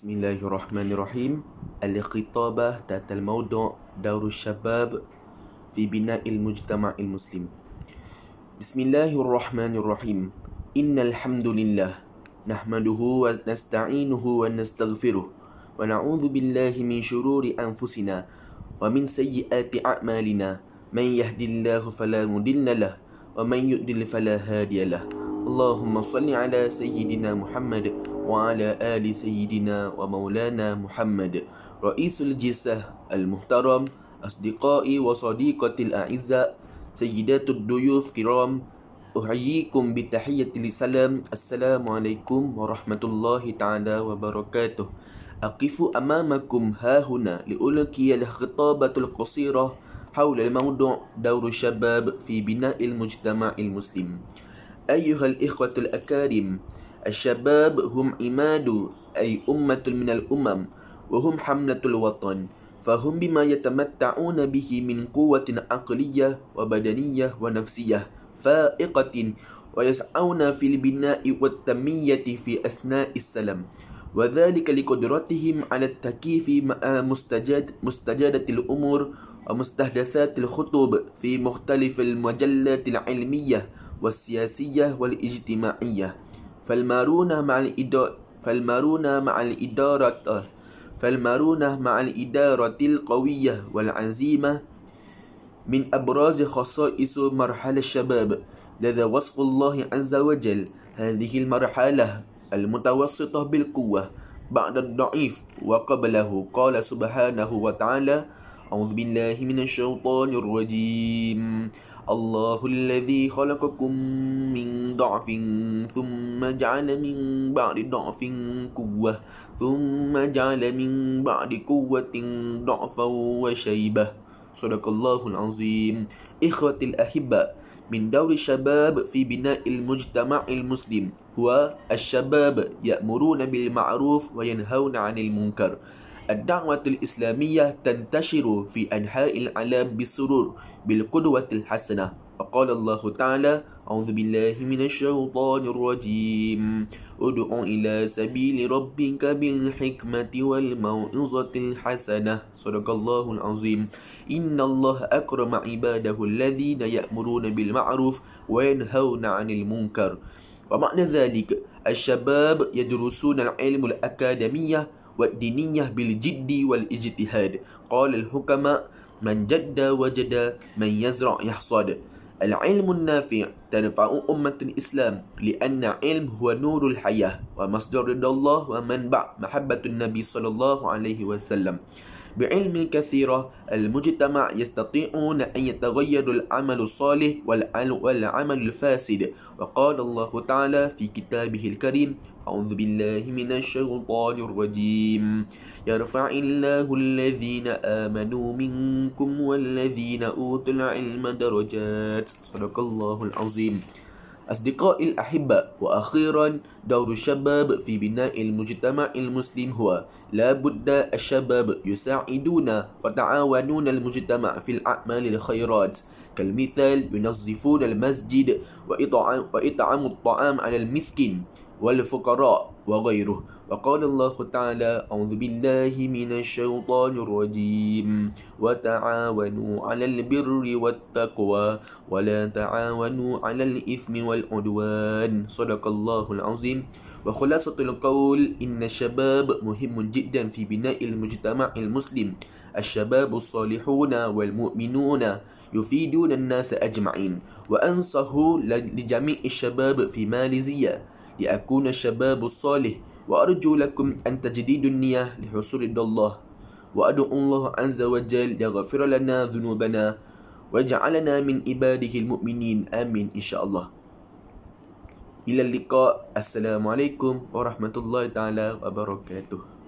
بسم الله الرحمن الرحيم الخطابة تحت الموضوع دور الشباب في بناء المجتمع المسلم بسم الله الرحمن الرحيم إن الحمد لله نحمده ونستعينه ونستغفره ونعوذ بالله من شرور أنفسنا ومن سيئات أعمالنا من يهد الله فلا مضل له ومن يضلل فلا هادي له اللهم صل على سيدنا محمد وعلى آل سيدنا ومولانا محمد رئيس الجسة المحترم أصدقائي وصديقتي الأعزاء سيدات الضيوف كرام أحييكم بتحية السلام السلام عليكم ورحمة الله تعالى وبركاته أقف أمامكم ها هنا لألقي الخطابة القصيرة حول الموضوع دور الشباب في بناء المجتمع المسلم أيها الإخوة الأكارم الشباب هم عماد أي أمة من الأمم وهم حملة الوطن فهم بما يتمتعون به من قوة عقلية وبدنية ونفسية فائقة ويسعون في البناء والتنمية في أثناء السلام وذلك لقدرتهم على التكييف مع مستجد مستجدة الأمور ومستحدثات الخطب في مختلف المجلات العلمية والسياسية والاجتماعية falmaruna ma'al idar falmaruna ma'al idarat falmaruna ma'al idaratil qawiyyah wal azimah min abraz khasa'is marhal shabab ladha wasfullah azza wa jal هذه المرحلة المتوسطة بالقوة بعد الضعيف وقبله قال سبحانه وتعالى أعوذ بالله من الشيطان الرجيم الله الذي خلقكم من ضعف ثم جعل من بعد ضعف قوة ثم جعل من بعد قوة ضعفا وشيبة صدق الله العظيم إخوتي الأحبة من دور الشباب في بناء المجتمع المسلم هو الشباب يأمرون بالمعروف وينهون عن المنكر Ad-da'watul islamiyah tantashiru fi anha'il alam bisurur bil qudwatil hasanah. Qala Allah Ta'ala, A'udhu billahi minasyautanir rajim. Udu'u ila sabili rabbika bil hikmati wal ma'izatil hasanah. Surakallahul azim. Inna Allah akrama ibadahu alladhina ya'muruna bil ma'ruf wa yanhawna anil munkar. Wa makna thalik, Al-shabab yadrusuna al-ilmu al-akadamiyah والدينيه بالجد والاجتهاد قال الحكماء من جد وجد من يزرع يحصد العلم النافع تنفع أمة الإسلام لأن العلم هو نور الحياة ومصدر رضا الله ومنبع محبة النبي صلى الله عليه وسلم بعلم كثيرة المجتمع يستطيعون أن يتغير العمل الصالح والعمل الفاسد وقال الله تعالى في كتابه الكريم أعوذ بالله من الشيطان الرجيم يرفع الله الذين آمنوا منكم والذين أوتوا العلم درجات صدق الله العظيم أصدقائي الأحبة وأخيرا دور الشباب في بناء المجتمع المسلم هو لا بد الشباب يساعدون وتعاونون المجتمع في الأعمال الخيرات كالمثال ينظفون المسجد وإطعام الطعام على المسكين والفقراء وغيره وقال الله تعالى أعوذ بالله من الشيطان الرجيم وتعاونوا على البر والتقوى ولا تعاونوا على الإثم والعدوان صدق الله العظيم وخلاصة القول إن الشباب مهم جدا في بناء المجتمع المسلم الشباب الصالحون والمؤمنون يفيدون الناس أجمعين وأنصه لجميع الشباب في ماليزيا لأكون شباب الصالح وأرجو لكم أن تجديدوا النية لحصول الله وأدعو الله عز وجل يغفر لنا ذنوبنا واجعلنا من عباده المؤمنين آمين إن شاء الله إلى اللقاء السلام عليكم ورحمة الله تعالى وبركاته